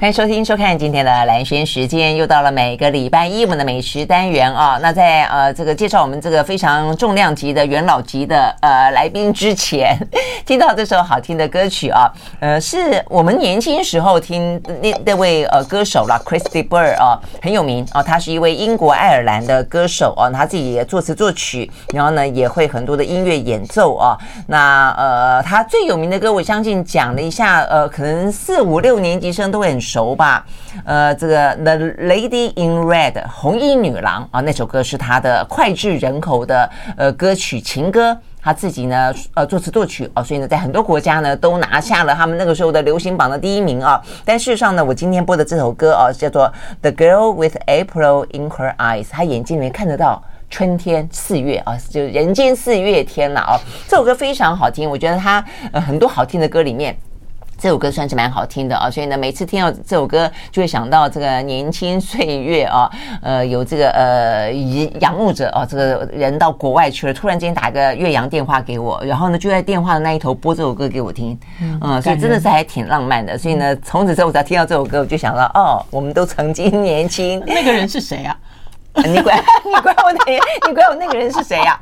欢迎收听、收看今天的蓝轩时间，又到了每个礼拜一我们的美食单元啊。那在呃这个介绍我们这个非常重量级的元老级的呃来宾之前，听到这首好听的歌曲啊，呃是我们年轻时候听那那位呃歌手啦，Chris de Burgh 啊，很有名啊。他是一位英国爱尔兰的歌手啊，他自己也作词作曲，然后呢也会很多的音乐演奏啊。那呃他最有名的歌，我相信讲了一下，呃可能四五六年级生都会很熟吧，呃，这个 The Lady in Red 红衣女郎啊，那首歌是她的脍炙人口的呃歌曲情歌，他自己呢呃作词作曲哦，所以呢在很多国家呢都拿下了他们那个时候的流行榜的第一名啊。但事实上呢，我今天播的这首歌啊叫做 The Girl with April in Her Eyes，她眼睛里面看得到春天四月啊，就人间四月天了啊。这首歌非常好听，我觉得他呃很多好听的歌里面。这首歌算是蛮好听的啊，所以呢，每次听到这首歌就会想到这个年轻岁月啊，呃，有这个呃仰慕者啊，这个人到国外去了，突然间打个越洋电话给我，然后呢就在电话的那一头播这首歌给我听，嗯，所以真的是还挺浪漫的。所以呢，从此之后我只要听到这首歌，我就想到哦，我们都曾经年轻。那个人是谁啊？你管 你管我那你管我那个人是谁呀？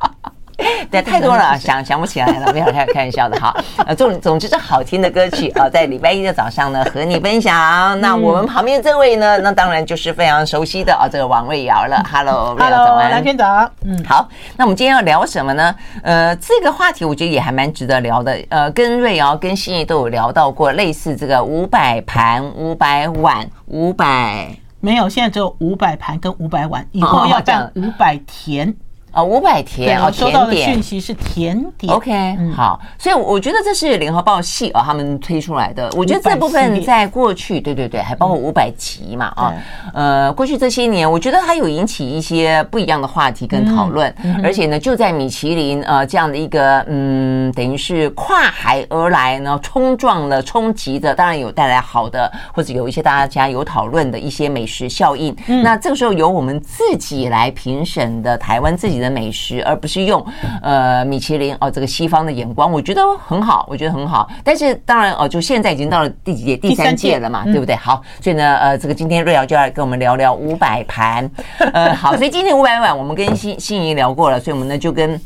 对，太多了，想想不起来了，没有开开玩笑的哈。呃，总总之是好听的歌曲啊，在礼拜一的早上呢，和你分享。那我们旁边这位呢，那当然就是非常熟悉的啊，这个王瑞瑶了。Hello，Hello，早安，蓝萱早。嗯，好，那我们今天要聊什么呢？呃，这个话题我觉得也还蛮值得聊的。呃，跟瑞瑶、跟心怡都有聊到过类似这个五百盘、五百碗、五百，没有，现在只有五百盘跟五百碗，以后要办五百田。啊，五百甜哦，收到的讯息是甜点。OK，好，所以我觉得这是联合报系啊，他们推出来的。我觉得这部分在过去，对对对，还包括五百集嘛啊，呃，过去这些年，我觉得它有引起一些不一样的话题跟讨论，而且呢，就在米其林呃这样的一个嗯，等于是跨海而来呢，冲撞了、冲击的，当然有带来好的，或者有一些大家有讨论的一些美食效应。那这个时候由我们自己来评审的台湾自己的美食，而不是用呃米其林哦这个西方的眼光，我觉得很好，我觉得很好。但是当然哦，就现在已经到了第几届？第三届了嘛，对不对？好，所以呢，呃，这个今天瑞瑶就要跟我们聊聊五百盘。呃，好，所以今天五百碗我们跟心心怡聊过了，所以我们呢就跟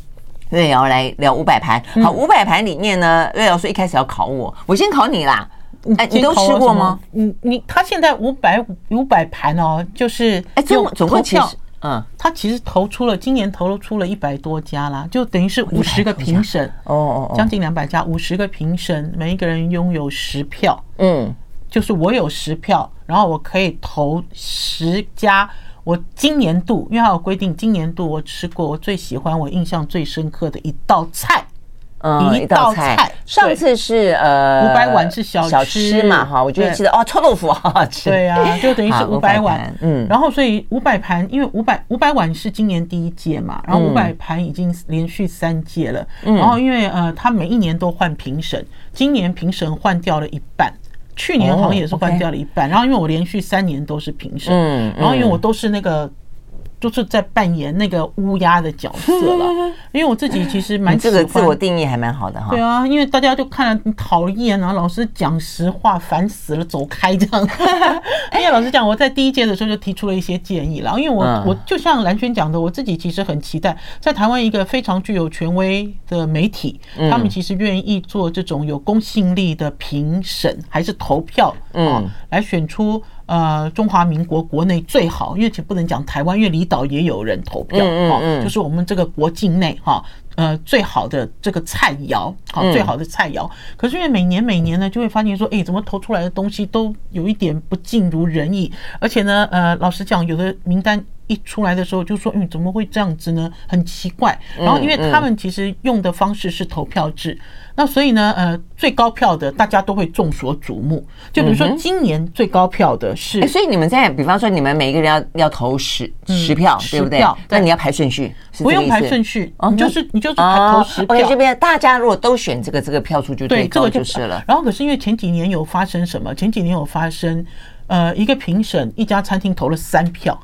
瑞瑶来聊五百盘。好，五百盘里面呢，瑞瑶说一开始要考我，我先考你啦。哎，你都吃过吗？你你他现在五百五百盘哦，就是哎，总总共其实。嗯，他其实投出了，今年投出了一百多家啦，就等于是五十个评审哦哦，将近两百家，五十个评审，每一个人拥有十票，嗯，就是我有十票，然后我可以投十家。我今年度，因为它有规定，今年度我吃过我最喜欢、我印象最深刻的一道菜。嗯，一道菜。上次是呃五百碗是小小吃嘛哈，我就记得哦，臭豆腐好好吃。对啊，就等于是五百碗。嗯，然后所以五百盘，因为五百五百碗是今年第一届嘛，然后五百盘已经连续三届了。然后因为呃，他每一年都换评审，今年评审换掉了一半，去年好像也是换掉了一半。然后因为我连续三年都是评审，嗯，然后因为我都是那个。就是在扮演那个乌鸦的角色了，因为我自己其实蛮这个自我定义还蛮好的哈。对啊，因为大家就看了讨厌然后，老师讲实话，烦死了，走开这样。因为老师讲，我在第一届的时候就提出了一些建议了，因为我我就像蓝轩讲的，我自己其实很期待在台湾一个非常具有权威的媒体，他们其实愿意做这种有公信力的评审还是投票，嗯，来选出。呃，中华民国国内最好，因为且不能讲台湾，因为离岛也有人投票，哈，就是我们这个国境内哈，呃，最好的这个菜肴，好，最好的菜肴。可是因为每年每年呢，就会发现说，哎，怎么投出来的东西都有一点不尽如人意，而且呢，呃，老实讲，有的名单一出来的时候，就说，嗯，怎么会这样子呢？很奇怪。然后，因为他们其实用的方式是投票制。那所以呢，呃，最高票的大家都会众所瞩目。就比如说今年最高票的是，所以你们在，比方说你们每一个人要要投十十票，对不对？那你要排顺序，不用排顺序，你就是你就是投十票。这边大家如果都选这个，这个票数就对，这个就是了。然后可是因为前几年有发生什么？前几年有发生，呃，一个评审一家餐厅投了三票，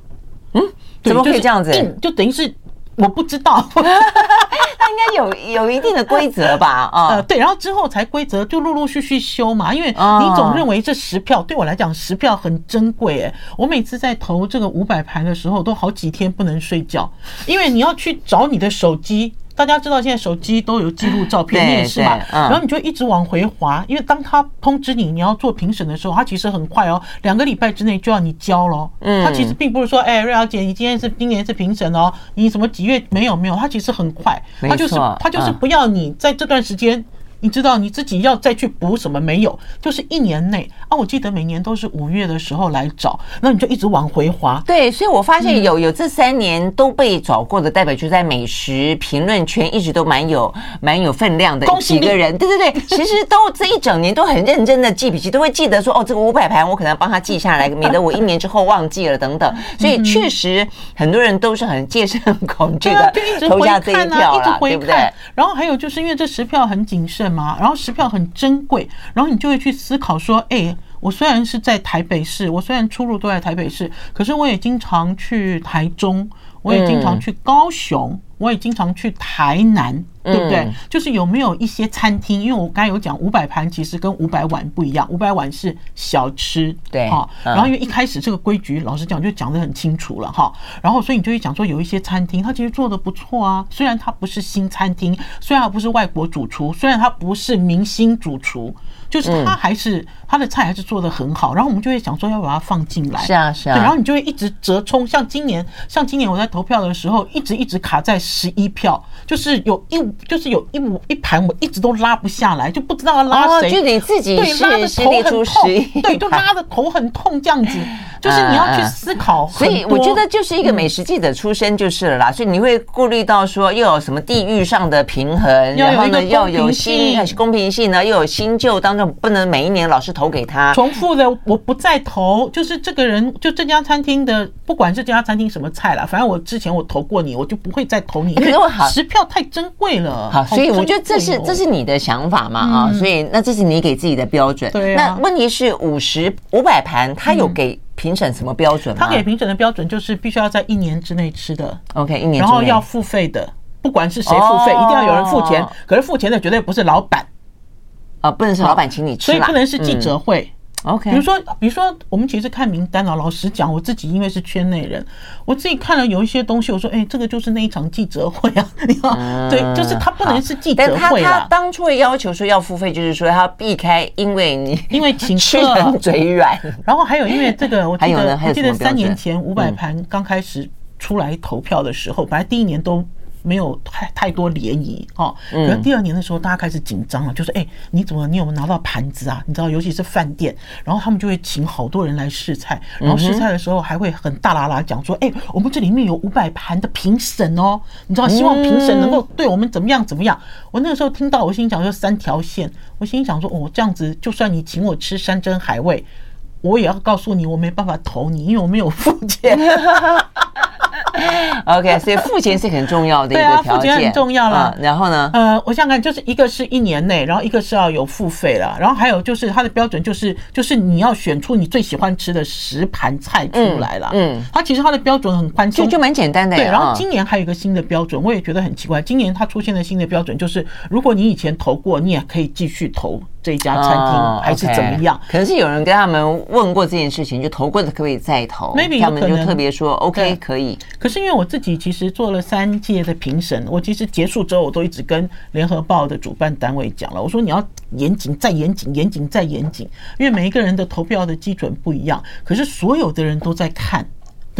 嗯，怎么会这样子？就等于是。我不知道，应该有有一定的规则吧？啊，呃，对，然后之后才规则就陆陆续续修嘛，因为你总认为这十票对我来讲十票很珍贵哎，我每次在投这个五百盘的时候都好几天不能睡觉，因为你要去找你的手机。大家知道现在手机都有记录照片，你也是嘛？然后你就一直往回滑，因为当他通知你你要做评审的时候，他其实很快哦，两个礼拜之内就要你交了。嗯，他其实并不是说，哎，瑞瑶姐，你今天是今年是评审哦，你什么几月没有没有？他其实很快，他就是他就是不要你在这段时间。你知道你自己要再去补什么没有？就是一年内啊，我记得每年都是五月的时候来找，那你就一直往回滑。对，所以我发现有有这三年都被找过的代表，就在美食评论圈一直都蛮有蛮有分量的几个人。对对对，其实都这一整年都很认真的记笔记，都会记得说哦，这个五百盘我可能要帮他记下来，免得我一年之后忘记了等等。所以确实很多人都是很戒慎恐惧的投下这一票了，对不对？然后还有就是因为这十票很谨慎。嘛，然后实票很珍贵，然后你就会去思考说，哎，我虽然是在台北市，我虽然出入都在台北市，可是我也经常去台中，我也经常去高雄，我也经常去台南。对不对？就是有没有一些餐厅？因为我刚才有讲五百盘其实跟五百碗不一样，五百碗是小吃，对哈。然后因为一开始这个规矩，老实讲就讲得很清楚了哈。然后所以你就会讲说，有一些餐厅它其实做的不错啊。虽然它不是新餐厅，虽然它不是外国主厨，虽然它不是明星主厨，就是它还是它的菜还是做的很好。然后我们就会想说要把它放进来，是啊是啊。对，然后你就会一直折冲。像今年，像今年我在投票的时候，一直一直卡在十一票，就是有一。就是有一五一盘，我一直都拉不下来，就不知道要拉谁。就你自己对拉的 头很痛，对，就拉的头很痛这样子。就是你要去思考。所以我觉得就是一个美食记者出身就是了啦。所以你会顾虑到说，又有什么地域上的平衡，然后呢又有新公平性呢，又有新旧当中不能每一年老是投给他重复的，我不再投。就是这个人，就这家餐厅的，不管是这家餐厅什么菜啦，反正我之前我投过你，我就不会再投你，因为十票太珍贵了。好，所以我觉得这是这是你的想法嘛啊，所以那这是你给自己的标准。对，那问题是五十五百盘，他有给评审什么标准吗？他给评审的标准就是必须要在一年之内吃的。OK，一年，然后要付费的，不管是谁付费，一定要有人付钱。可是付钱的绝对不是老板啊，不能是老板请你吃，所以不能是记者会。OK，比如说，比如说，我们其实看名单啊，老实讲，我自己因为是圈内人，我自己看了有一些东西，我说，哎，这个就是那一场记者会啊，对，就是他不能是记者会啊。他当初的要求说要付费，就是说他要避开，因为你因为请吃人 嘴软，然后还有因为这个，我记得我记得三年前五百盘刚开始出来投票的时候，本来第一年都。没有太太多涟漪哦，可是第二年的时候，大家开始紧张了，就是哎，你怎么你有没有拿到盘子啊？你知道，尤其是饭店，然后他们就会请好多人来试菜，然后试菜的时候还会很大喇喇讲说，哎，我们这里面有五百盘的评审哦，你知道，希望评审能够对我们怎么样怎么样。我那个时候听到，我心里想说三条线，我心里想说，哦，这样子，就算你请我吃山珍海味，我也要告诉你，我没办法投你，因为我没有付钱。OK，所以付钱是很重要的一个条件，对啊，付钱很重要了。然后呢？呃，我想想看，就是一个是一年内，然后一个是要有付费了，然后还有就是它的标准就是就是你要选出你最喜欢吃的十盘菜出来了。嗯，它其实它的标准很宽松，就就蛮简单的。对，然后今年还有一个新的标准，我也觉得很奇怪。今年它出现了新的标准就是，如果你以前投过，你也可以继续投。这一家餐厅还是怎么样？可能是有人跟他们问过这件事情，就投过的可不可以再投？Maybe 他们就特别说 OK 可以。可是因为我自己其实做了三届的评审，我其实结束之后，我都一直跟联合报的主办单位讲了，我说你要严谨再严谨，严谨再严谨，因为每一个人的投票的基准不一样，可是所有的人都在看。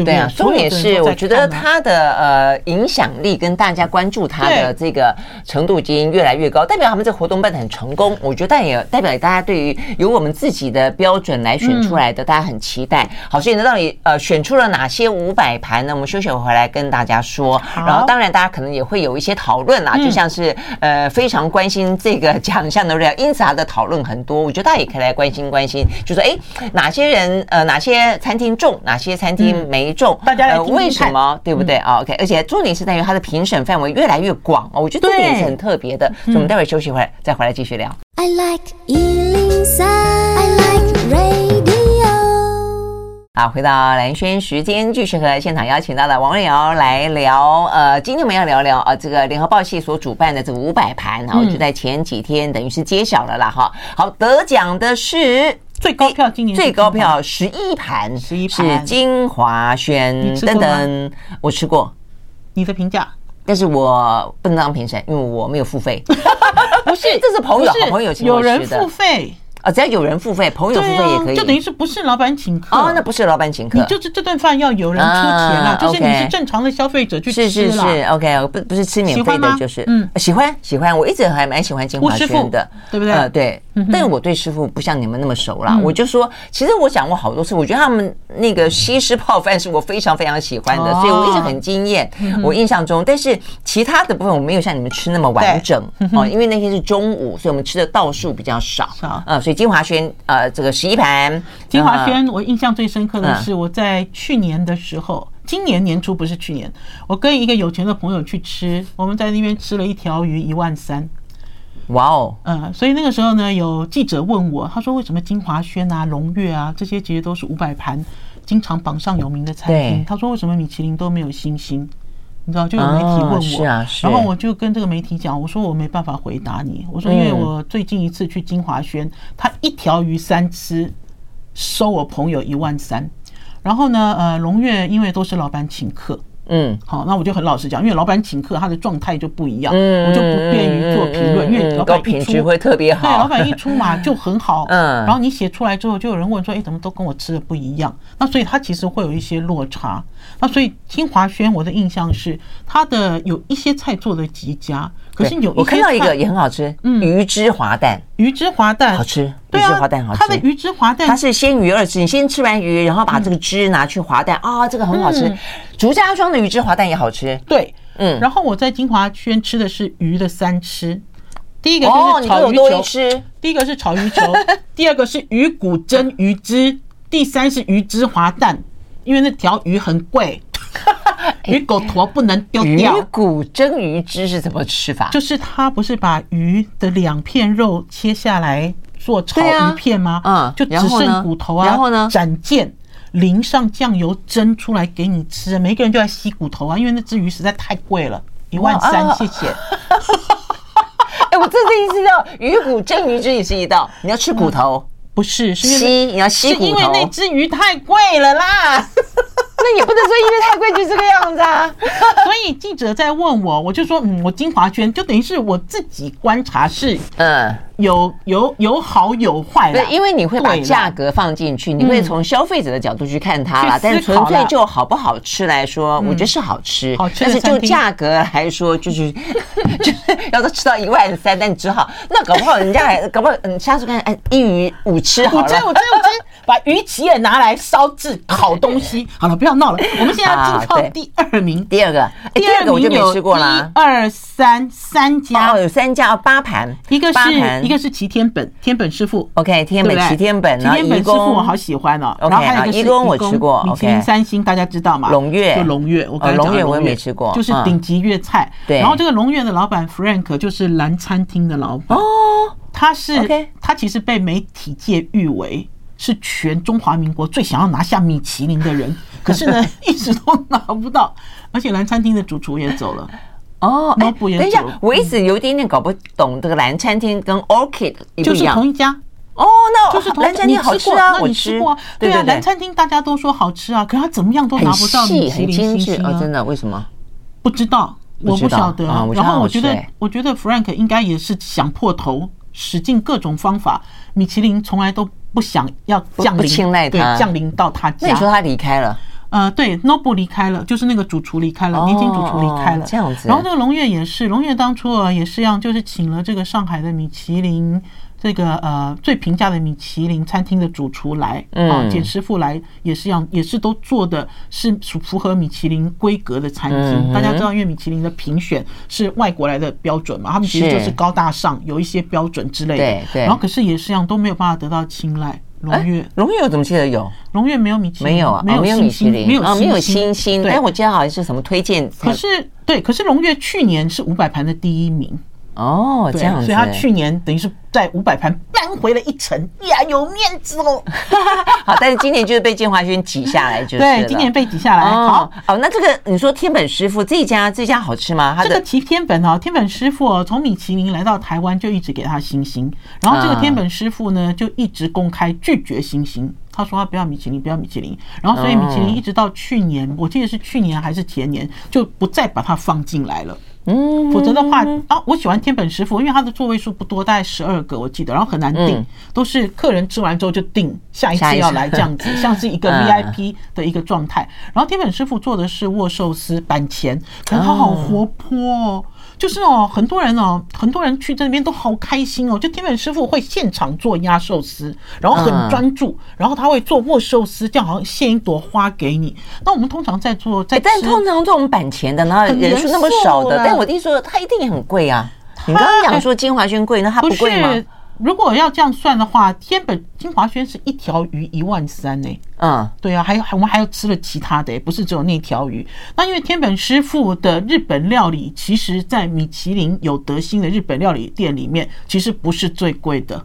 对啊，重点是我觉得他的呃影响力跟大家关注他的这个程度已经越来越高，代表他们这个活动办的很成功。我觉得但也代表大家对于由我们自己的标准来选出来的，大家很期待。好，所以呢，到底呃选出了哪些五百盘呢？我们休息回来跟大家说。然后当然大家可能也会有一些讨论啦，就像是呃非常关心这个奖项的人，因此他的讨论很多。我觉得大家也可以来关心关心，就说哎哪些人呃哪些餐厅中，哪些餐厅没。重，大家呃，为什么对不对啊？OK，而且重点是在于它的评审范围越来越广哦，我觉得这点是很特别的。所以我们待会儿休息会儿再回来继续聊。I like 103, I like radio. 好，回到蓝轩时间，继续和现场邀请到的王瑶来聊。呃，今天我们要聊聊啊，这个联合报系所主办的这个五百盘，然后就在前几天等于是揭晓了啦。哈、嗯，好，得奖的是最高票，今年最高票十一盘，十一盘是金华轩等等，我吃过。你的评价？但是我不能当评审，因为我没有付费。不是，这是朋友，好朋友请我吃的。有人付费。啊，只要有人付费，朋友付费也可以，就等于是不是老板请客。哦，那不是老板请客，你就是这顿饭要有人出钱啊，就是你是正常的消费者去吃是是是，OK，不不是吃免费的，就是。嗯，喜欢喜欢，我一直还蛮喜欢金华轩的，对不对？呃，对，但是我对师傅不像你们那么熟啦，我就说，其实我讲过好多次，我觉得他们那个西施泡饭是我非常非常喜欢的，所以我一直很惊艳。我印象中，但是其他的部分我没有像你们吃那么完整哦，因为那天是中午，所以我们吃的道数比较少，少，呃，所以金华轩。呃，这个十一盘金华轩，我印象最深刻的是我在去年的时候，今年年初不是去年，我跟一个有钱的朋友去吃，我们在那边吃了一条鱼一万三，哇哦，嗯，所以那个时候呢，有记者问我，他说为什么金华轩啊、龙悦啊这些其实都是五百盘经常榜上有名的餐厅，他说为什么米其林都没有星星？你知道，就有媒体问我，哦、是啊，是，然后我就跟这个媒体讲，我说我没办法回答你，我说因为我最近一次去金华轩，他一条鱼三吃，收我朋友一万三，然后呢，呃，龙月因为都是老板请客。嗯，好，那我就很老实讲，因为老板请客，他的状态就不一样，我就不便于做评论，因为老板一出会特别好，对，老板一出马 就很好，嗯，然后你写出来之后，就有人问说，哎，怎么都跟我吃的不一样？那所以他其实会有一些落差。那所以金华轩，我的印象是他的有一些菜做的极佳。可是有，我看到一个也很好吃，嗯，鱼汁滑蛋，鱼汁滑蛋。好吃，鱼之滑蛋好吃。它的鱼汁滑蛋，它是先鱼二吃，你先吃完鱼，然后把这个汁拿去滑蛋啊，这个很好吃。竹家庄的鱼汁滑蛋也好吃，对，嗯。然后我在金华轩吃的是鱼的三吃，第一个就是炒鱼球，第一个是炒鱼球，第二个是鱼骨蒸鱼汁，第三是鱼汁滑蛋，因为那条鱼很贵。鱼骨头不能丢掉。鱼骨蒸鱼汁是怎么吃法？就是他不是把鱼的两片肉切下来做炒鱼片吗？嗯，就只剩骨头啊。然后呢，斩件淋上酱油蒸出来给你吃。每个人就在吸骨头啊，因为那只鱼实在太贵了，一万三，谢谢。哎，我这次意识到鱼骨蒸鱼汁也是一道，你要吃骨头？不是，是吸，你要吸骨头，因为那只鱼太贵了啦。那也不能说因为太贵就这个样子啊，所以记者在问我，我就说，嗯，我金华圈就等于是我自己观察是，嗯。有有有好有坏，对，因为你会把价格放进去，你会从消费者的角度去看它啦。但纯粹就好不好吃来说，我觉得是好吃。好吃，但是就价格来说，就是 就是要是吃到一万三，但你只好那搞不好人家还搞不好嗯，下次看哎一鱼五吃好了，五吃五吃五吃，把鱼鳍也拿来烧制烤东西。好了，不要闹了，我们现在要进到第二名，第二个，第二个我就没吃过啦。二三三家哦，有三家哦，八盘，一个是。一个是齐天本，天本师傅，OK，天本齐天本，齐天本师傅我好喜欢哦。然后还有一个是我吃过，米其林三星大家知道吗？龙月，就龙月，我刚才讲的龙悦没吃过，就是顶级粤菜。对，然后这个龙月的老板 Frank 就是蓝餐厅的老板。哦，他是他其实被媒体界誉为是全中华民国最想要拿下米其林的人，可是呢 一直都拿不到，而且蓝餐厅的主厨也走了。哦，哎，等一下，我一直有一点点搞不懂这个蓝餐厅跟 Orchid 就是同一家哦，那就是蓝餐厅好吃啊，我吃过啊，对啊，蓝餐厅大家都说好吃啊，可是他怎么样都拿不到米其林星星啊，真的？为什么？不知道，我不晓得。然后我觉得，我觉得 Frank 应该也是想破头，使尽各种方法，米其林从来都不想要降临，对，降临到他家。那你说他离开了？呃，对，Nobu 离开了，就是那个主厨离开了，年轻主厨离开了，这样子。然后这个龙月也是，龙月当初啊也是一样，就是请了这个上海的米其林这个呃最平价的米其林餐厅的主厨来，啊，简师傅来也是一样，也是都做的是符符合米其林规格的餐厅。大家知道，因为米其林的评选是外国来的标准嘛，他们其实就是高大上，有一些标准之类的。对对。然后可是也是一样，都没有办法得到青睐。龙悦，龙悦我怎么记得有？龙悦没有米其林，没有啊，没有米其林，没有啊没有星星。哎，我记得好像是什么推荐。可是对，可是龙悦去年是五百盘的第一名哦，这样子，所以他去年等于是在五百盘扳回了一城，呀，有面子哦。好，但是今年就是被建华轩挤下来，就是对，今年被挤下来。哦、好，哦，那这个你说天本师傅这家这家好吃吗？这个提天本哦，天本师傅哦，从米其林来到台湾就一直给他星星，然后这个天本师傅呢就一直公开拒绝星星，他说他不要米其林，不要米其林，然后所以米其林一直到去年，我记得是去年还是前年就不再把它放进来了。嗯，否则的话啊，我喜欢天本师傅，因为他的座位数不多，大概十二个我记得，然后很难定，都是客人吃完之后就定下一次要来这样子，像是一个 VIP 的一个状态。然后天本师傅做的是握寿司板前，可是他好活泼哦。就是哦，很多人哦，很多人去这边都好开心哦。就天本师傅会现场做压寿司，然后很专注，然后他会做握寿司，这样好像献一朵花给你。那我们通常在做，在但通常做我们板前的，然后人数那么少的，但我弟说他一定也很贵啊。你刚刚讲说金华轩贵，那他不贵吗？如果要这样算的话，天本金华轩是一条鱼一万三呢。嗯，对啊，还有我们还有吃了其他的，不是只有那条鱼。那因为天本师傅的日本料理，其实在米其林有德星的日本料理店里面，其实不是最贵的。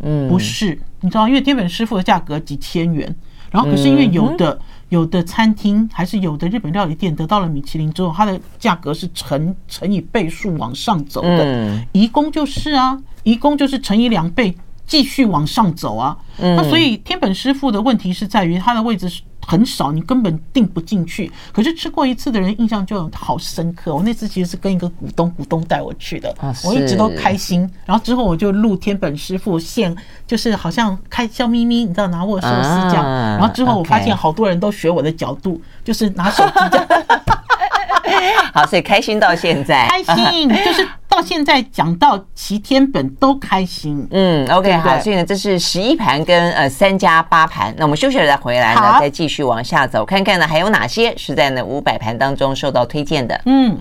嗯，不是，你知道，因为天本师傅的价格几千元，然后可是因为有的有的餐厅还是有的日本料理店得到了米其林之后，它的价格是乘乘以倍数往上走的。移工就是啊。移工就是乘以两倍，继续往上走啊。那所以天本师傅的问题是在于他的位置很少，你根本订不进去。可是吃过一次的人印象就好深刻。我那次其实是跟一个股东，股东带我去的，我一直都开心。然后之后我就录天本师傅现，就是好像开笑眯眯，你知道拿握寿司这样。然后之后我发现好多人都学我的角度，就是拿手机这样。好，所以开心到现在，开心就是到现在讲到齐天本都开心。嗯，OK，好，所以呢，这是十一盘跟呃三加八盘。那我们休息了再回来呢，再继续往下走，看看呢还有哪些是在呢五百盘当中受到推荐的。嗯。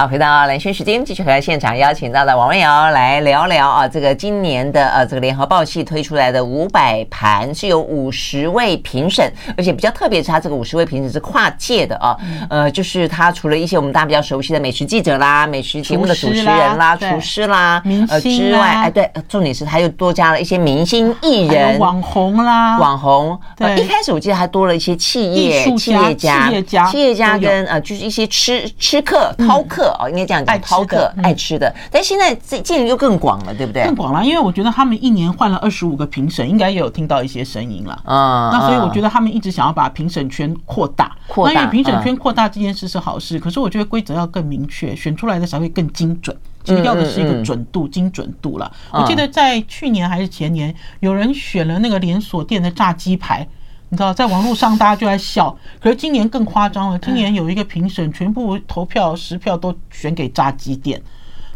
好，回到蓝轩时间，继续和现场邀请到的王文瑶来聊聊啊，这个今年的呃这个联合报系推出来的五百盘是有五十位评审，而且比较特别是他这个五十位评审是跨界的啊，呃，就是他除了一些我们大家比较熟悉的美食记者啦、美食节目的主持人啦、厨师啦、呃之外，哎对，重点是他又多加了一些明星艺人、网红啦、网红。呃，一开始我记得还多了一些企业、企业家、企业家、企业家跟呃就是一些吃吃客、饕客。哦，应该这样讲，饕客爱吃的，但现在这这又更广了，对不对？更广了，因为我觉得他们一年换了二十五个评审，应该也有听到一些声音了。啊，那所以我觉得他们一直想要把评审圈扩大，扩大。因为评审圈扩大这件事是好事，可是我觉得规则要更明确，选出来的才会更精准。其实要的是一个准度、精准度了。我记得在去年还是前年，有人选了那个连锁店的炸鸡排。你知道，在网络上大家就在笑，可是今年更夸张了。今年有一个评审，全部投票十票都选给炸鸡店，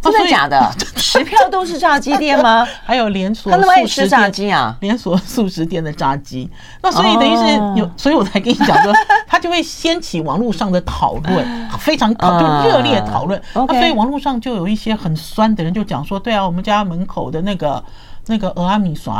真的假的？十票都是炸鸡店吗？还有连锁素食炸鸡啊，连锁素食店的炸鸡。那所以等于是有，所以我才跟你讲说，他就会掀起网络上的讨论，非常讨就热烈讨论。那所以网络上就有一些很酸的人就讲说，对啊，我们家门口的那个那个蚵仔面线。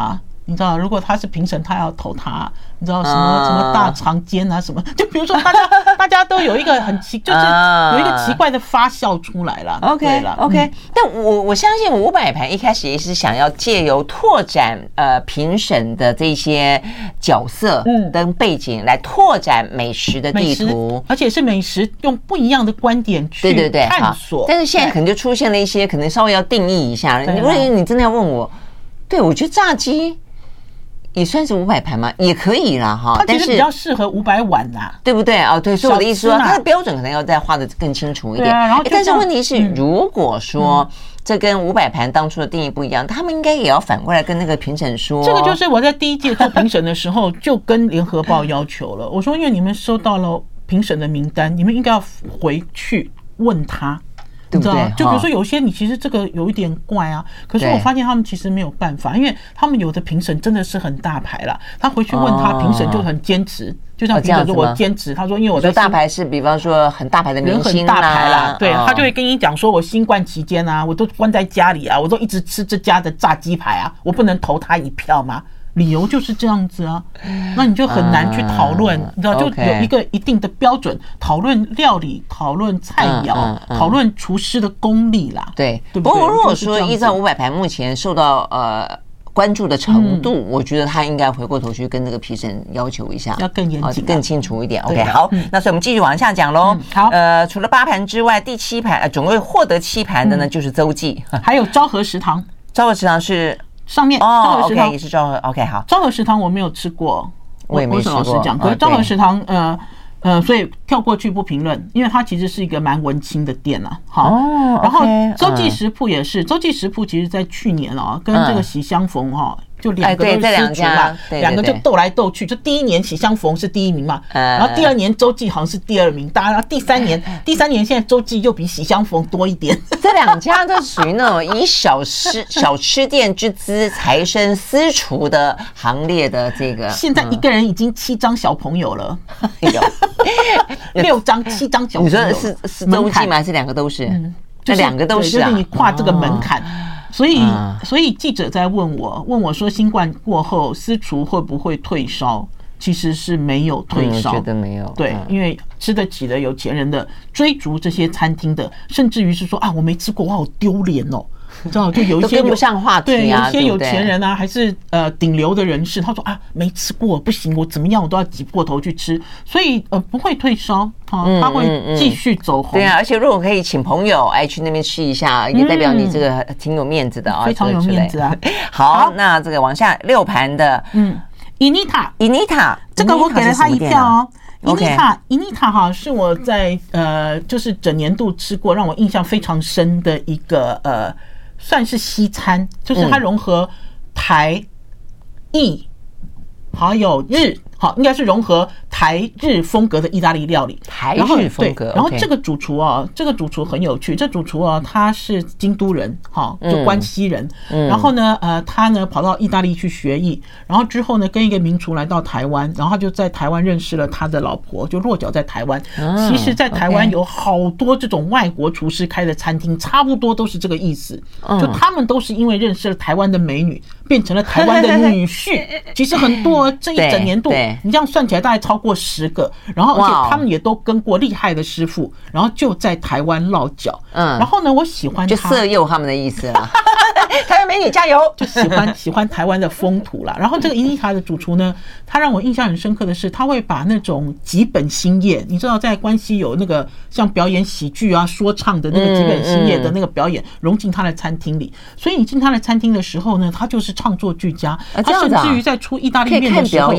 你知道，如果他是评审，他要投他。你知道什么什么大长肩啊什么？就比如说，大家 大家都有一个很奇，就是有一个奇怪的发酵出来了。OK 了，OK。但我我相信五百盘一开始也是想要借由拓展呃评审的这些角色跟背景来拓展美食的地图，而且是美食用不一样的观点去对对对探索。但是现在可能就出现了一些可能稍微要定义一下。如果你真的要问我，对我觉得炸鸡。也算是五百盘吗？也可以啦，哈。它其实比较适合五百碗啦，对不对？哦，对，所以我的意思说，它的标准可能要再画的更清楚一点。然后，但是问题是，如果说这跟五百盘当初的定义不一样，他们应该也要反过来跟那个评审说。这个就是我在第一届做评审的时候就跟联合报要求了。我说，因为你们收到了评审的名单，你们应该要回去问他。你知道，就比如说有些你其实这个有一点怪啊，可是我发现他们其实没有办法，因为他们有的评审真的是很大牌了。他回去问他评审就很坚持，就像评审说我坚持，他说因为我的大牌是比方说很大牌的明星大牌啦，对，他就会跟你讲说，我新冠期间啊，我都关在家里啊，我都一直吃这家的炸鸡排啊，我不能投他一票吗？理由就是这样子啊，那你就很难去讨论，你知道，就有一个一定的标准，讨论料理，讨论菜肴，讨论厨师的功力啦。对，不过如果说依照五百盘目前受到呃关注的程度，我觉得他应该回过头去跟那个评审要求一下，要更严谨、更清楚一点。OK，好，那所以我们继续往下讲喽。好，呃，除了八盘之外，第七盘呃，总共获得七盘的呢，就是邹记，还有昭和食堂。昭和食堂是。上面哦，OK，也是昭和，OK，好。昭和食堂我没有吃过，我也没吃过。老实讲，可是昭和食堂，呃呃，所以跳过去不评论，因为它其实是一个蛮文青的店了。好，然后洲际食铺也是，周记食铺其实在去年哦，跟这个喜相逢哈。就两个都是私厨嘛，两个就斗来斗去。就第一年喜相逢是第一名嘛，然后第二年周记好像是第二名，当然第三年，第三年现在周记又比喜相逢多一点。这两家都属于那种以小吃 小吃店之资财生私厨的行列的这个。现在一个人已经七张小朋友了，六张七张小朋友。你说是是周记吗？还是两个都是？这两个都是啊，就是你跨这个门槛。所以，所以记者在问我，问我说，新冠过后私厨会不会退烧？其实是没有退烧，觉得没有。对，因为吃得起的有钱人的追逐这些餐厅的，甚至于是说啊，我没吃过，我好丢脸哦。你知道，就有一些不像话题啊，对，有一些有钱人啊，还是呃顶流的人士，他说啊，没吃过不行，我怎么样我都要挤过头去吃，所以呃不会退烧啊，他会继续走红。对啊，而且如果可以请朋友哎去那边吃一下，也代表你这个挺有面子的啊，非常有面子啊。好，那这个往下六盘的，嗯，伊妮塔，伊妮塔，这个我给了他一票哦。伊妮塔，伊妮塔哈是我在呃就是整年度吃过让我印象非常深的一个呃。算是西餐，就是它融合台、意，还有日。好，应该是融合台日风格的意大利料理。台日风格，然后这个主厨啊，这个主厨很有趣。这主厨啊，他是京都人，哈，就关西人。然后呢，呃，他呢跑到意大利去学艺，然后之后呢，跟一个名厨来到台湾，然后他就在台湾认识了他的老婆，就落脚在台湾。其实，在台湾有好多这种外国厨师开的餐厅，差不多都是这个意思。就他们都是因为认识了台湾的美女，变成了台湾的女婿。其实很多这一整年度。你这样算起来大概超过十个，然后而且他们也都跟过厉害的师傅，然后就在台湾落脚。嗯，然后呢，我喜欢他，就色诱他们的意思了。台湾美女加油，就喜欢 喜欢台湾的风土啦。然后这个伊丽卡的主厨呢，他让我印象很深刻的是，他会把那种吉本兴业，你知道在关西有那个像表演喜剧啊、说唱的那个吉本兴业的那个表演融进他的餐厅里。所以你进他的餐厅的时候呢，他就是唱作俱佳。他甚至于在出意大利面的时候，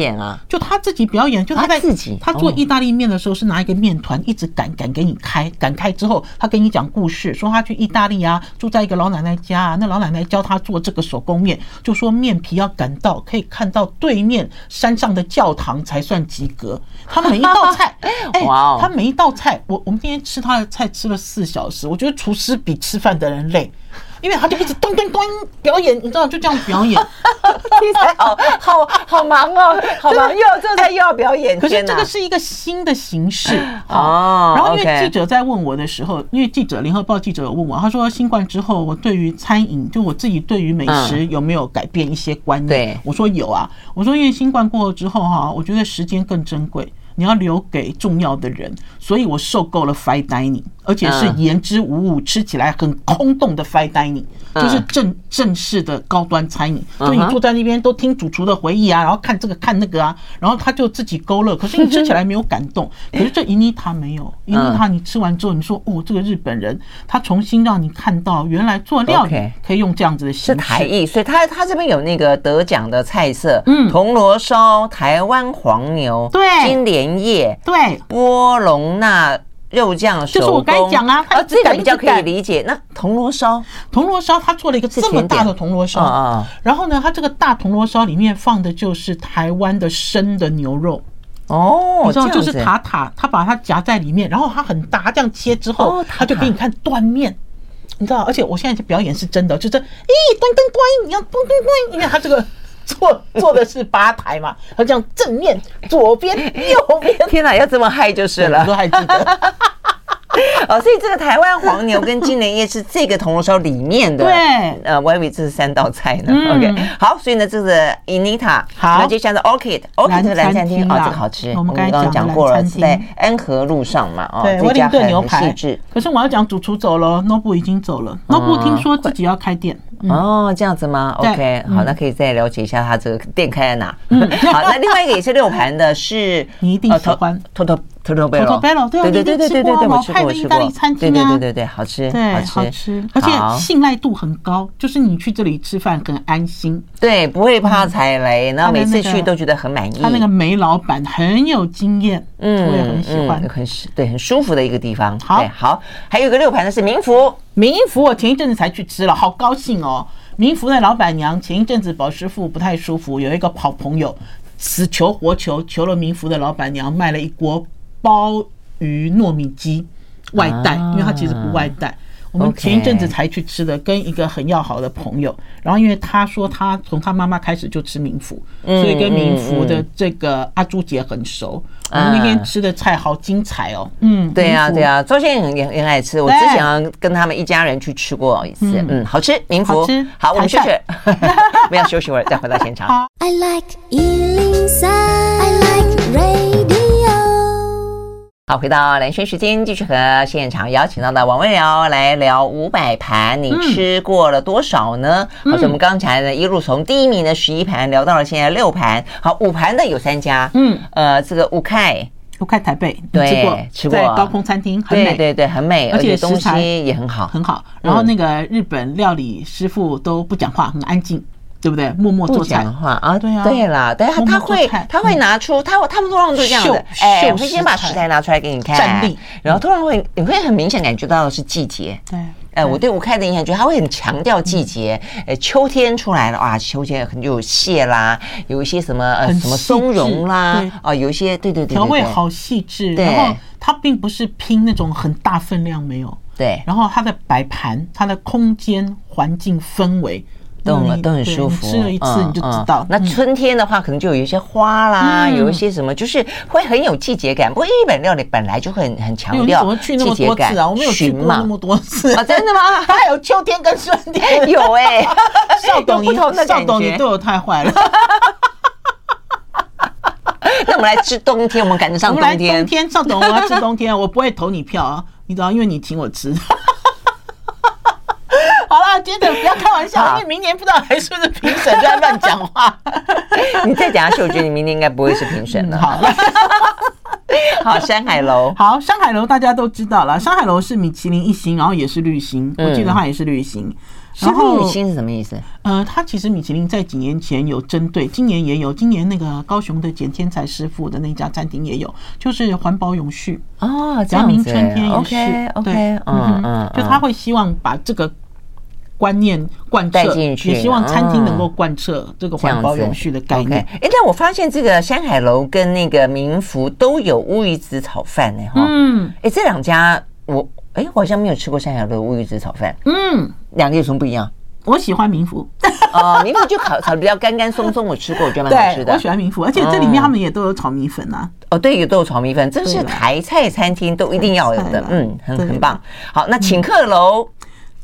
就他自己表演，就他在自己他做意大利面的时候是拿一个面团一直擀擀给你开，擀开之后他给你讲故事，说他去意大利啊，住在一个老奶奶家啊，那老奶奶。教他做这个手工面，就说面皮要擀到可以看到对面山上的教堂才算及格。他每一道菜，哎，他每一道菜，我我们今天吃他的菜吃了四小时，我觉得厨师比吃饭的人累。因为他就一直咚咚咚表演，你知道就这样表演，好好好忙哦，好忙，又要做菜又要表演。可是这个是一个新的形式哦。然后因为记者在问我的时候，因为记者联合报记者有问我，他说新冠之后，我对于餐饮，就我自己对于美食有没有改变一些观念？对，我说有啊。我说因为新冠过后之后哈，我觉得时间更珍贵。你要留给重要的人，所以我受够了 fine dining，而且是言之无物，吃起来很空洞的 fine dining，就是正正式的高端餐饮。就你坐在那边都听主厨的回忆啊，然后看这个看那个啊，然后他就自己勾勒，可是你 吃起来没有感动。可是这伊妮塔没有，伊妮塔你吃完之后，你说哦，这个日本人他重新让你看到原来做料理可以用这样子的形式。是台艺，所以他他这边有那个得奖的菜色，嗯，铜锣烧、台湾黄牛，对，金莲。叶对波隆纳肉酱，就是我刚才讲啊，它这个比较可以理解。那铜锣烧，铜锣烧，它做了一个这么大的铜锣烧，然后呢，它这个大铜锣烧里面放的就是台湾的生的牛肉。哦，你知道，就是塔塔，它把它夹在里面，然后它很大，这样切之后，它就给你看断面，你知道，而且我现在这表演是真的，就是咦，端端端，你要端端端，因为它这个。做做的是吧台嘛，他这样正面、左边、右边，天哪，要这么嗨就是了，我都还记得。哦，所以这个台湾黄牛跟金莲叶是这个铜锣烧里面的。对，呃，我以为这是三道菜呢。嗯、OK，好，所以呢，这是 Inita，好，那接下来 Orchid，Orchid 这个蓝餐厅哦，这个好吃。我们刚刚讲过了，在安和路上嘛，哦，对，威灵顿牛排。细致。可是我要讲主厨走了，Nobu 已经走了。Nobu 听说自己要开店。哦，这样子吗？OK，好，那可以再了解一下他这个店开在哪。好，那另外一个也是六盘的，是 你一定喜欢。Totobello，对对对对对对，我吃过，我吃过。对对对对对，好吃，对，好吃，而且信赖度很高，就是你去这里吃饭很安心，对，不会怕踩雷，然后每次去都觉得很满意。他那个梅老板很有经验，嗯，我也很喜欢，很对，很舒服的一个地方。好，好，还有一个六盘的是民福，民福我前一阵子才去吃了，好高兴哦。民福的老板娘前一阵子保师傅不太舒服，有一个好朋友死求活求求了民福的老板娘卖了一锅。鲍鱼糯米鸡外带，因为它其实不外带。我们前一阵子才去吃的，跟一个很要好的朋友。然后因为他说他从他妈妈开始就吃民福，所以跟民福的这个阿朱姐很熟。我们那天吃的菜好精彩哦。嗯，对呀对呀，周先生也很爱吃。我之前跟他们一家人去吃过一次，嗯，好吃，民福。好我们 休息，我们要休息会儿，再回到现场。I like 103, I like radio 好，回到蓝轩时间，继续和现场邀请到的王薇瑶来聊五百盘，你吃过了多少呢？嗯、好，所以我们刚才呢一路从第一名的十一盘聊到了现在六盘，好，五盘的有三家，嗯，呃，这个五开，五开台北，对，吃过，吃过，在高空餐厅，很美，对对对，很美，而且东西也很好，很好。然后那个日本料理师傅都不讲话，很安静。对不对？默默做菜。话啊，对啊，对啦，对他他会他会拿出他他们通常都是这样的，哎，我会先把食材拿出来给你看，站立，然后突然会你会很明显感觉到的是季节，对，哎，我对五开的印象就是他会很强调季节，哎，秋天出来了啊，秋天很有蟹啦，有一些什么呃什么松茸啦，啊，有一些对对对，调味好细致，然后它并不是拼那种很大分量没有，对，然后它的摆盘、它的空间环境氛围。都很都很舒服，吃了一次你就知道。那春天的话，可能就有一些花啦，有一些什么，就是会很有季节感。不过日本料理本来就很很强调季节感。怎么去那么多次啊？我没有去过那么多次啊！真的吗？它 还有秋天跟春天。有 哎，少董你少董你对我太坏了。那我们来吃冬天，我们赶得上冬天。冬天少董我要吃冬天，我不会投你票啊，你知道，因为你请我吃。好了，接着不要开玩笑，好因为明年不知道还是不是评审，就在乱讲话。你再讲下去，我觉得你明年应该不会是评审了。好，好，山海楼，好，山海楼大家都知道了，山海楼是米其林一星，然后也是绿星，嗯、我记得它也是绿星。然后绿星是什么意思？呃，它其实米其林在几年前有针对，今年也有，今年那个高雄的简天才师傅的那家餐厅也有，就是环保永续哦，阳明春天也是，OK，对，嗯嗯，就他会希望把这个。观念贯彻，也希望餐厅能够贯彻这个环保永续的概念。哎，但我发现这个山海楼跟那个民福都有乌鱼子炒饭呢，哈。嗯，哎，这两家我哎，我好像没有吃过山海楼的乌鱼子炒饭。嗯，两个有什么不一样？我喜欢民福。哦，民福就烤炒 的比较干干松松，我吃过，我觉得蛮好吃的。我喜欢民福，而且这里面他们也都有炒米粉啊。哦，对，也都有炒米粉，这是台菜餐厅都一定要有的。嗯，很很棒。好，那请客楼。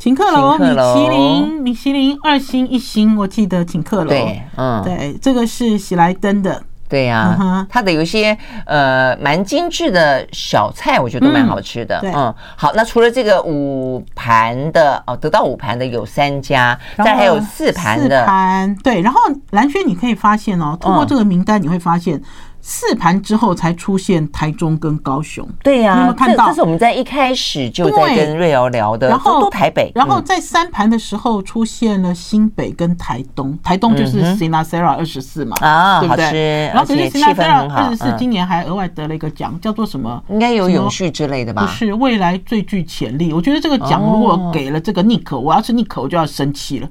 请客楼，米其林，米其林二星一星，我记得请客楼。对，嗯，对，这个是喜来登的。对呀，它的有一些呃蛮精致的小菜，我觉得都蛮好吃的。嗯，好，那除了这个五盘的哦，得到五盘的有三家，再还有四盘的。四盘，对，然后蓝轩，你可以发现哦，通过这个名单，你会发现。四盘之后才出现台中跟高雄，对呀，你有没有看到？这是我们在一开始就在跟瑞瑶聊的。然后都台北，然后在三盘的时候出现了新北跟台东，台东就是 Sinasera 二十四嘛，啊，对不对？然后其实 Sinasera 二十四今年还额外得了一个奖，叫做什么？应该有永续之类的吧？不是，未来最具潜力。我觉得这个奖如果给了这个 Nick，我要是 Nick，我就要生气了。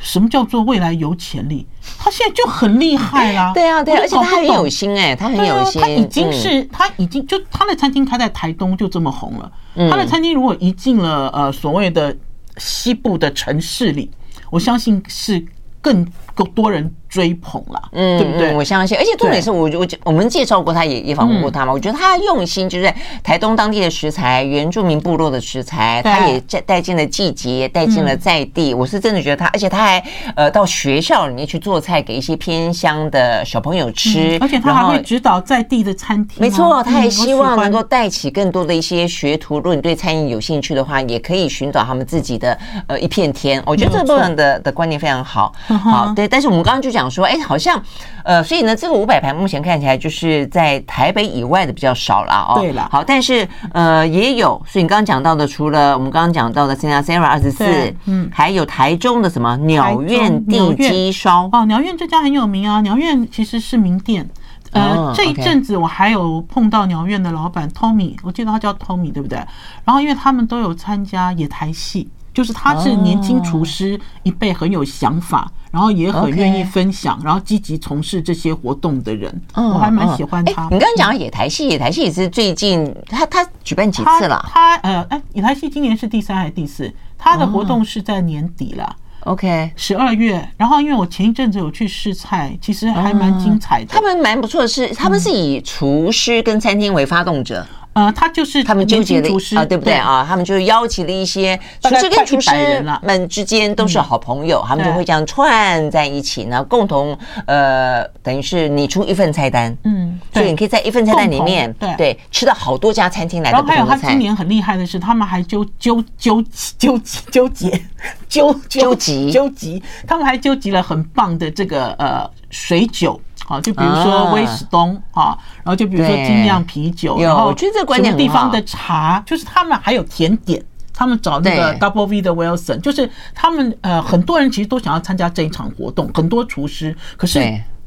什么叫做未来有潜力？他现在就很厉害啦！对啊，对，而且他很有心哎，他很有心。他已经是他已经就他的餐厅开在台东就这么红了。他的餐厅如果一进了呃所谓的西部的城市里，我相信是更更多人追捧了，嗯，对不对？我相信，而且重点是我我我们介绍过他，也也访问过他嘛。我觉得他用心，就是在台东当地的食材、原住民部落的食材，他也带带进了季节，带进了在地。我是真的觉得他，而且他还呃到学校里面去做菜给一些偏乡的小朋友吃，而且他还会指导在地的餐厅。没错，他也希望能够带起更多的一些学徒。如果你对餐饮有兴趣的话，也可以寻找他们自己的呃一片天。我觉得这部分的的观念非常好，好对。但是我们刚刚就讲说，哎，好像呃，所以呢，这个五百盘目前看起来就是在台北以外的比较少了哦。对了，好，但是呃也有，所以你刚刚讲到的，除了我们刚刚讲到的 Sinasera 二十四，嗯，还有台中的什么鸟苑地鸡烧哦，鸟苑这家很有名啊，鸟苑其实是名店。呃，这一阵子我还有碰到鸟苑的老板 Tommy，我记得他叫 Tommy，对不对？然后因为他们都有参加野台戏，就是他是年轻厨师一辈，很有想法，然后也很愿意分享，然后积极从事这些活动的人，我还蛮喜欢他。你刚刚讲野台戏，野台戏也是最近他他举办几次了？他呃，哎，野台戏今年是第三还是第四？他的活动是在年底了。OK，十二月，然后因为我前一阵子有去试菜，其实还蛮精彩的。他们蛮不错的是，他们是以厨师跟餐厅为发动者。呃，他就是他们纠结的啊，对不对？啊？他们就邀请了一些厨师跟厨师们之间都是好朋友，他们就会这样串在一起呢，共同呃，等于是你出一份菜单，嗯，所以你可以在一份菜单里面对。吃到好多家餐厅来的还有他今年很厉害的是，他们还纠纠纠纠纠结纠纠集纠集，他们还纠集了很棒的这个呃水酒。啊，就比如说威士东啊，然后就比如说精酿啤酒，然后什么地方的茶，就是他们还有甜点，他们找那个 Double V 的 Wilson，就是他们呃很多人其实都想要参加这一场活动，很多厨师，可是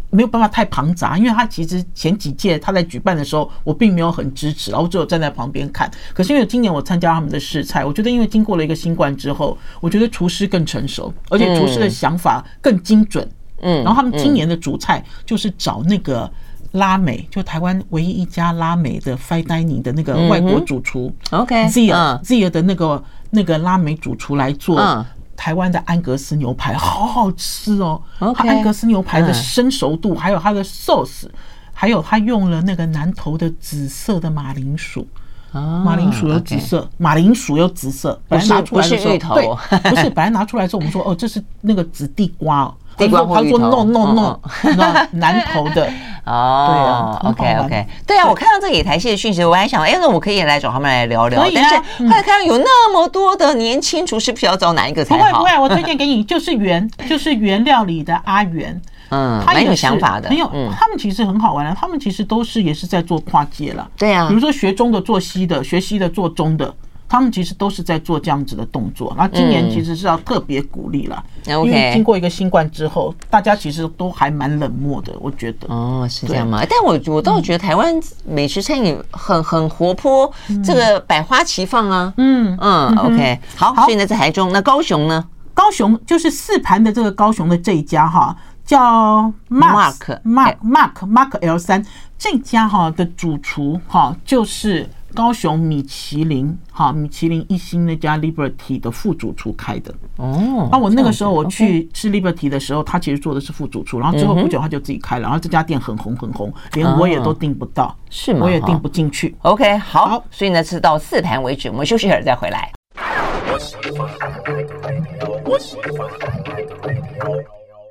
没有办法太庞杂，因为他其实前几届他在举办的时候，我并没有很支持，然后只有站在旁边看。可是因为今年我参加他们的试菜，我觉得因为经过了一个新冠之后，我觉得厨师更成熟，而且厨师的想法更精准。嗯，然后他们今年的主菜就是找那个拉美，就台湾唯一一家拉美的 fine dining 的那个外国主厨，OK，Zia Zia 的那个那个拉美主厨来做台湾的安格斯牛排，好好吃哦。他安格斯牛排的生熟度，还有它的 sauce，还有他用了那个南投的紫色的马铃薯，马铃薯有紫色，马铃薯有紫色。本来拿出来的时候，对，不是，本来拿出来的时候，我们说哦，这是那个紫地瓜哦。他说：“他说 no no no，那南投的。哦，对啊，OK OK，对啊，我看到这个野台戏的讯息，我还想，哎，那我可以来找他们来聊聊。但是后来看到有那么多的年轻厨师，不晓得找哪一个才好。不会不会，我 推荐给你，就是原就是原料理的阿元，嗯，他有想法的，很有，他们其实很好玩的，他们其实都是也是在做跨界了，对啊，比如说学中的做西的，学西的做中的。”他们其实都是在做这样子的动作，那今年其实是要特别鼓励了，因为经过一个新冠之后，大家其实都还蛮冷漠的，我觉得。哦，是这样吗？但我我倒觉得台湾美食餐饮很很活泼，这个百花齐放啊。嗯嗯，OK，好。所以呢，在台中，那高雄呢？高雄就是四盘的这个高雄的这一家哈，叫 Mark Mark Mark Mark L 三这家哈的主厨哈就是。高雄米其林，哈，米其林一星那家 Liberty 的副主厨开的哦。那我那个时候我去吃 Liberty 的时候，他其实做的是副主厨，然后之后不久他就自己开了，然后这家店很红很红，连我也都订不到，是吗？我也订不进去。OK，好，所以呢，吃到四盘为止，我们休息一会儿再回来。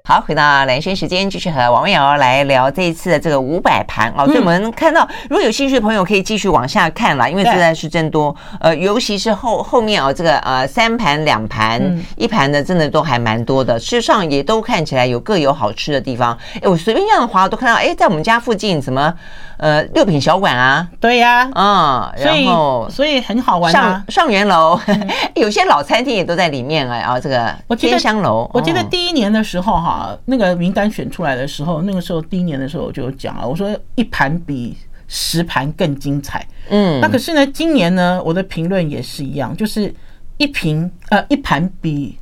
好，回到蓝轩时间，继续和王文瑶来聊这一次的这个五百盘哦。所以我们看到，如果有兴趣的朋友可以继续往下看了，因为实在是真多。呃，尤其是后后面哦，这个呃三盘两盘一盘的，真的都还蛮多的。事实上也都看起来有各有好吃的地方。哎，我随便这样的话都看到，哎，在我们家附近什么呃六品小馆啊，对呀，嗯，然后所以很好玩。上上元楼 有些老餐厅也都在里面哎啊，这个天香楼，我记得第一年的时候哈。啊，那个名单选出来的时候，那个时候第一年的时候我就讲了，我说一盘比十盘更精彩。嗯，那可是呢，今年呢，我的评论也是一样，就是一瓶呃一盘比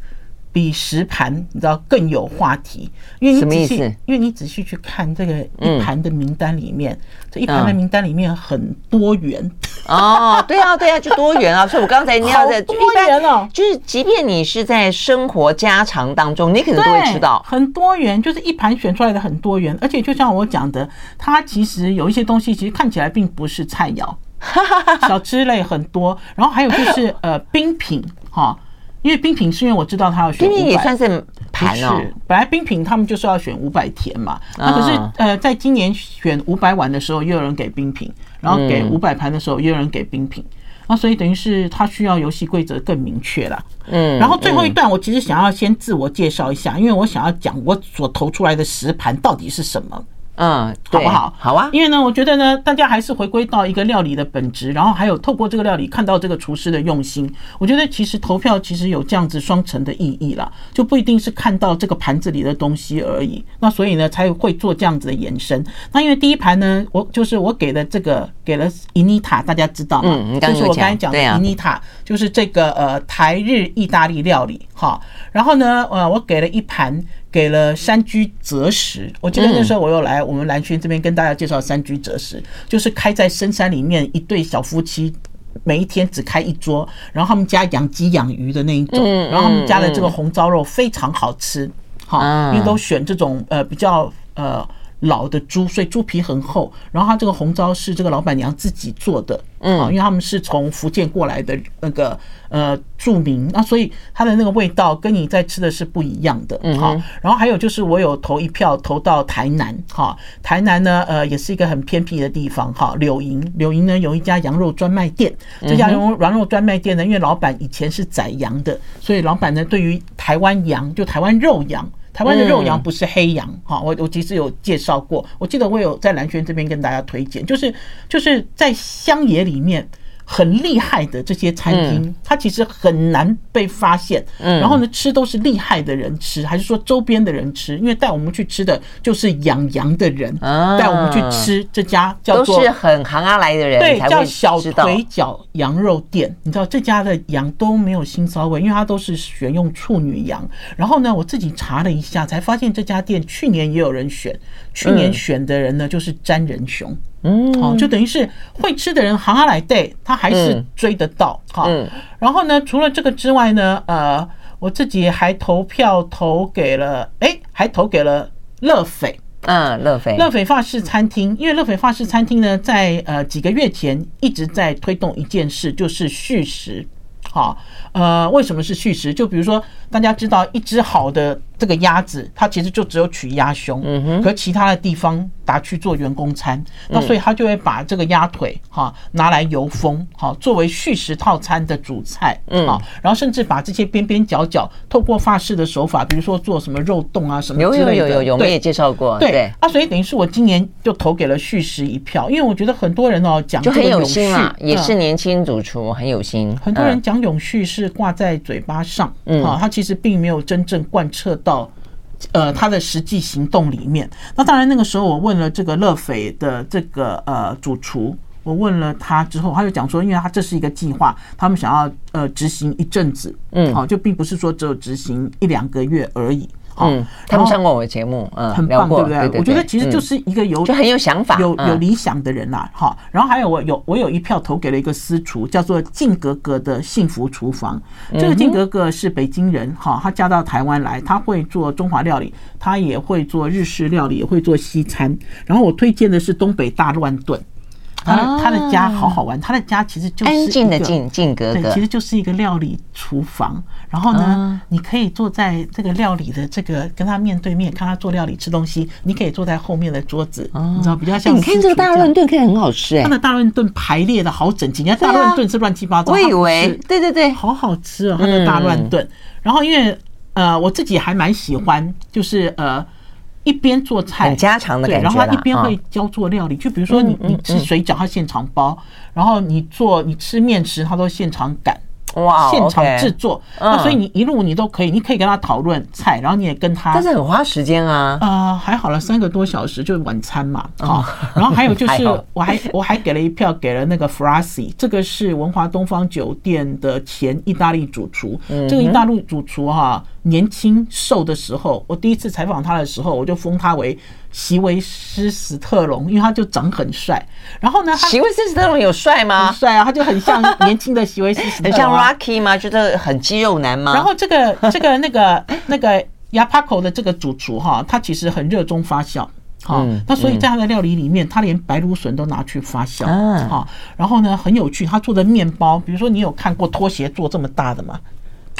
比实盘你知道更有话题，因为你仔细，因为你仔细去看这个一盘的名单里面，嗯、这一盘的名单里面很多元、嗯、哦，对啊，对啊，就多元啊。所以我刚才你要在多元哦，就是即便你是在生活家常当中，你可能都会知道很多元，就是一盘选出来的很多元，而且就像我讲的，它其实有一些东西其实看起来并不是菜肴，小吃类很多，然后还有就是呃冰品哈。因为冰品是因为我知道他要选，冰品也算是盘哦。本来冰品他们就是要选五百田嘛，那可是呃，在今年选五百碗的时候，又有人给冰品，然后给五百盘的时候，又有人给冰品，那所以等于是他需要游戏规则更明确了。嗯，然后最后一段我其实想要先自我介绍一下，因为我想要讲我所投出来的实盘到底是什么。嗯，好不好？好啊，因为呢，我觉得呢，大家还是回归到一个料理的本质，然后还有透过这个料理看到这个厨师的用心。我觉得其实投票其实有这样子双层的意义啦，就不一定是看到这个盘子里的东西而已。那所以呢，才会做这样子的延伸。那因为第一盘呢，我就是我给的这个给了伊妮塔，大家知道吗？嗯，就是我刚才讲的伊妮塔，就是这个呃台日意大利料理哈。然后呢，呃，我给了一盘。给了山居择食，我记得那时候我又来我们蓝轩这边跟大家介绍山居择食，就是开在深山里面一对小夫妻，每一天只开一桌，然后他们家养鸡养鱼的那一种，然后他们家的这个红烧肉非常好吃，哈，因为都选这种呃比较呃。老的猪，所以猪皮很厚。然后它这个红糟是这个老板娘自己做的，嗯，因为他们是从福建过来的那个呃著名，那所以它的那个味道跟你在吃的是不一样的，嗯，好。然后还有就是我有投一票投到台南，哈，台南呢，呃，也是一个很偏僻的地方，哈，柳营，柳营呢有一家羊肉专卖店，这家羊羊肉专卖店呢，因为老板以前是宰羊的，所以老板呢对于台湾羊就台湾肉羊。台湾的肉羊不是黑羊，哈，我我其实有介绍过，我记得我有在蓝轩这边跟大家推荐，就是就是在乡野里面。很厉害的这些餐厅，它其实很难被发现。然后呢，吃都是厉害的人吃，还是说周边的人吃？因为带我们去吃的就是养羊的人，带我们去吃这家叫做都是很行啊来的人，对，叫小腿脚羊肉店。你知道这家的羊都没有腥骚味，因为它都是选用处女羊。然后呢，我自己查了一下，才发现这家店去年也有人选，去年选的人呢就是詹仁雄。嗯，好，就等于是会吃的人行行来对，他还是追得到哈。然后呢，除了这个之外呢，呃，我自己还投票投给了，哎，还投给了乐斐。嗯，乐斐，乐斐法式餐厅，因为乐斐法式餐厅呢，在呃几个月前一直在推动一件事，就是续食。好，呃，为什么是续食？就比如说，大家知道一只好的。这个鸭子，它其实就只有取鸭胸，嗯哼，可其他的地方拿去做员工餐，那所以他就会把这个鸭腿哈拿来油封，好作为续食套餐的主菜，嗯，好，然后甚至把这些边边角角透过法式的手法，比如说做什么肉冻啊什么之类的，有有有有，我们也介绍过，对啊，所以等于是我今年就投给了续食一票，因为我觉得很多人哦讲就很有心啊，也是年轻主厨很有心，很多人讲永续是挂在嘴巴上，嗯，啊，他其实并没有真正贯彻到。到呃，他的实际行动里面，那当然那个时候我问了这个乐斐的这个呃主厨，我问了他之后，他就讲说，因为他这是一个计划，他们想要呃执行一阵子，嗯，好，就并不是说只有执行一两个月而已。嗯，他们上过我的节目，嗯，很棒，对不对？我觉得其实就是一个有就很有想法、有有理想的人啦。哈，然后还有我有我有一票投给了一个私厨，叫做静格格的幸福厨房。这个静格格是北京人，哈，她嫁到台湾来，她会做中华料理，她也会做日式料理，也会做西餐。然后我推荐的是东北大乱炖。他的他的家好好玩，他的家其实就是安静的静静格格，对，其实就是一个料理厨房。然后呢，你可以坐在这个料理的这个跟他面对面，看他做料理吃东西。你可以坐在后面的桌子，你知道比较像。你看这个大乱炖，可以很好吃哎。他的大乱炖排列的好整齐，人家大乱炖是乱七八糟。我以为，对对对，好好吃哦，他的大乱炖。然后因为呃，我自己还蛮喜欢，就是呃。一边做菜，很家常的感觉，然后他一边会教做料理。就比如说你你吃水饺，他现场包；然后你做你吃面食，他都现场擀，哇，现场制作。那所以你一路你都可以，你可以跟他讨论菜，然后你也跟他。但是很花时间啊。呃，还好了，三个多小时就是晚餐嘛。好，然后还有就是，我还我还给了一票给了那个 Frasi，这个是文华东方酒店的前意大利主厨。这个意大利主厨哈。年轻瘦的时候，我第一次采访他的时候，我就封他为席维斯史特龙，因为他就长很帅。然后呢，席维斯史特龙有帅吗？帅啊，他就很像年轻的席维斯史特龙，很像 Rocky 吗？觉得很肌肉男吗？然后这个这个那个那个 Yapaco 的这个主厨哈，他其实很热衷发酵。好，那所以在他的料理里面，他连白芦笋都拿去发酵。好，然后呢，很有趣，他做的面包，比如说你有看过拖鞋做这么大的吗？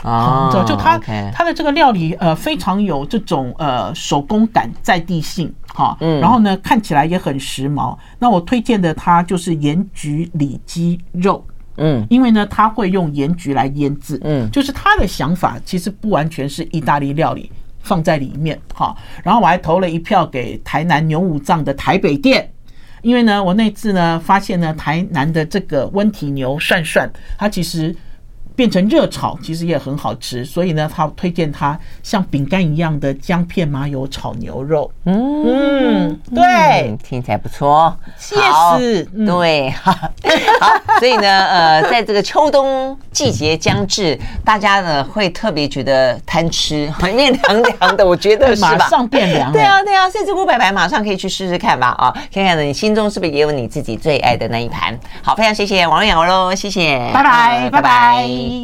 啊，就他他的这个料理呃非常有这种呃手工感、在地性。好，然后呢，看起来也很时髦。那我推荐的它就是盐焗里脊肉。嗯，因为呢，他会用盐焗来腌制。嗯，就是他的想法其实不完全是意大利料理。放在里面，哈，然后我还投了一票给台南牛五脏的台北店，因为呢，我那次呢发现呢，台南的这个温体牛涮涮，它其实。变成热炒，其实也很好吃，所以呢，他推荐他像饼干一样的姜片麻油炒牛肉。嗯嗯，对嗯，听起来不错。谢谢。对，好，所以呢，呃，在这个秋冬季节将至，大家呢会特别觉得贪吃，因为凉凉的，我觉得是吧？马上变凉。对啊，对啊，所以这乌白白马上可以去试试看吧，啊，看看呢，你心中是不是也有你自己最爱的那一盘？好，非常谢谢王瑞瑶喽，谢谢，拜拜，拜拜。Bye.